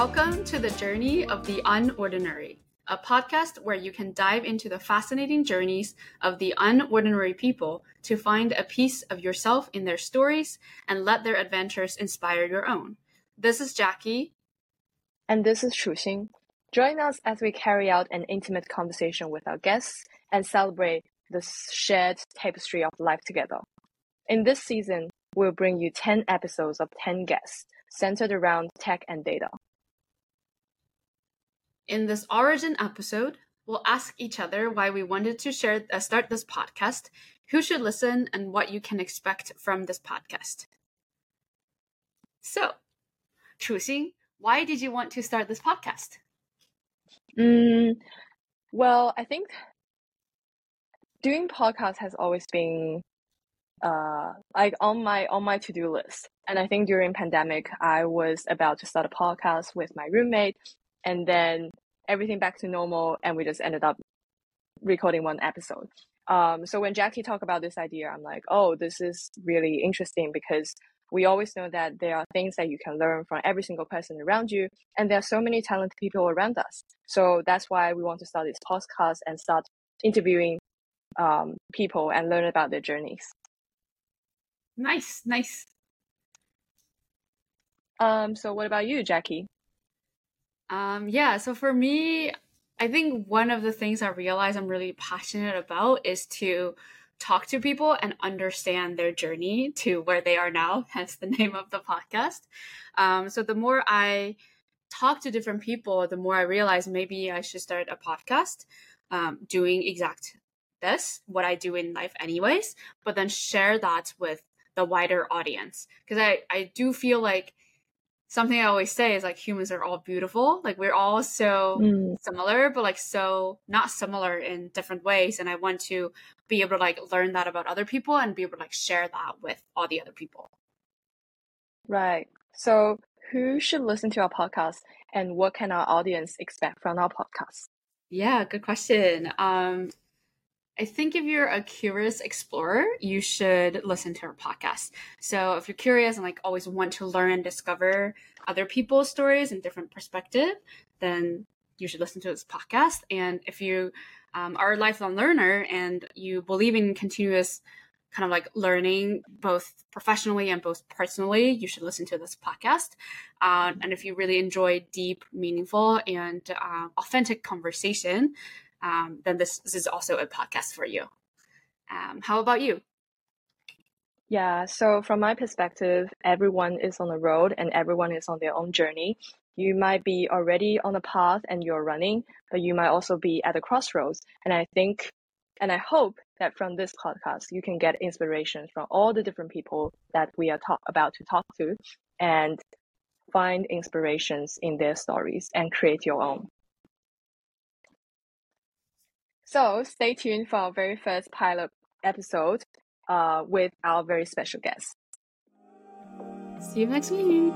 Welcome to the Journey of the Unordinary, a podcast where you can dive into the fascinating journeys of the unordinary people to find a piece of yourself in their stories and let their adventures inspire your own. This is Jackie. And this is Chuxin. Join us as we carry out an intimate conversation with our guests and celebrate the shared tapestry of life together. In this season, we'll bring you 10 episodes of 10 guests centered around tech and data. In this origin episode, we'll ask each other why we wanted to share uh, start this podcast, who should listen, and what you can expect from this podcast. So, Chuxin, why did you want to start this podcast? Mm, well, I think doing podcasts has always been uh like on my on my to-do list. And I think during pandemic I was about to start a podcast with my roommate and then everything back to normal and we just ended up recording one episode. Um so when Jackie talked about this idea, I'm like, oh, this is really interesting because we always know that there are things that you can learn from every single person around you and there are so many talented people around us. So that's why we want to start this podcast and start interviewing um, people and learn about their journeys. Nice nice. Um, so what about you jackie um, yeah so for me i think one of the things i realize i'm really passionate about is to talk to people and understand their journey to where they are now, hence the name of the podcast. Um, so the more I talk to different people, the more I realize maybe I should start a podcast um, doing exact this, what I do in life, anyways, but then share that with the wider audience. Because I, I do feel like something I always say is like humans are all beautiful. Like we're all so mm. similar, but like so not similar in different ways. And I want to be able to like learn that about other people and be able to like share that with all the other people. Right. So who should listen to our podcast and what can our audience expect from our podcast? Yeah, good question. Um, I think if you're a curious explorer, you should listen to our podcast. So if you're curious and like always want to learn and discover other people's stories and different perspective, then you should listen to this podcast. And if you um, are a lifelong learner and you believe in continuous kind of like learning both professionally and both personally, you should listen to this podcast. Uh, and if you really enjoy deep, meaningful, and uh, authentic conversation, um, then this, this, is also a podcast for you. Um, how about you? Yeah, so from my perspective, everyone is on the road and everyone is on their own journey. You might be already on the path and you're running, but you might also be at the crossroads. And I think and I hope that from this podcast, you can get inspiration from all the different people that we are talk- about to talk to and find inspirations in their stories and create your own. So stay tuned for our very first pilot episode uh, with our very special guest. See you next week.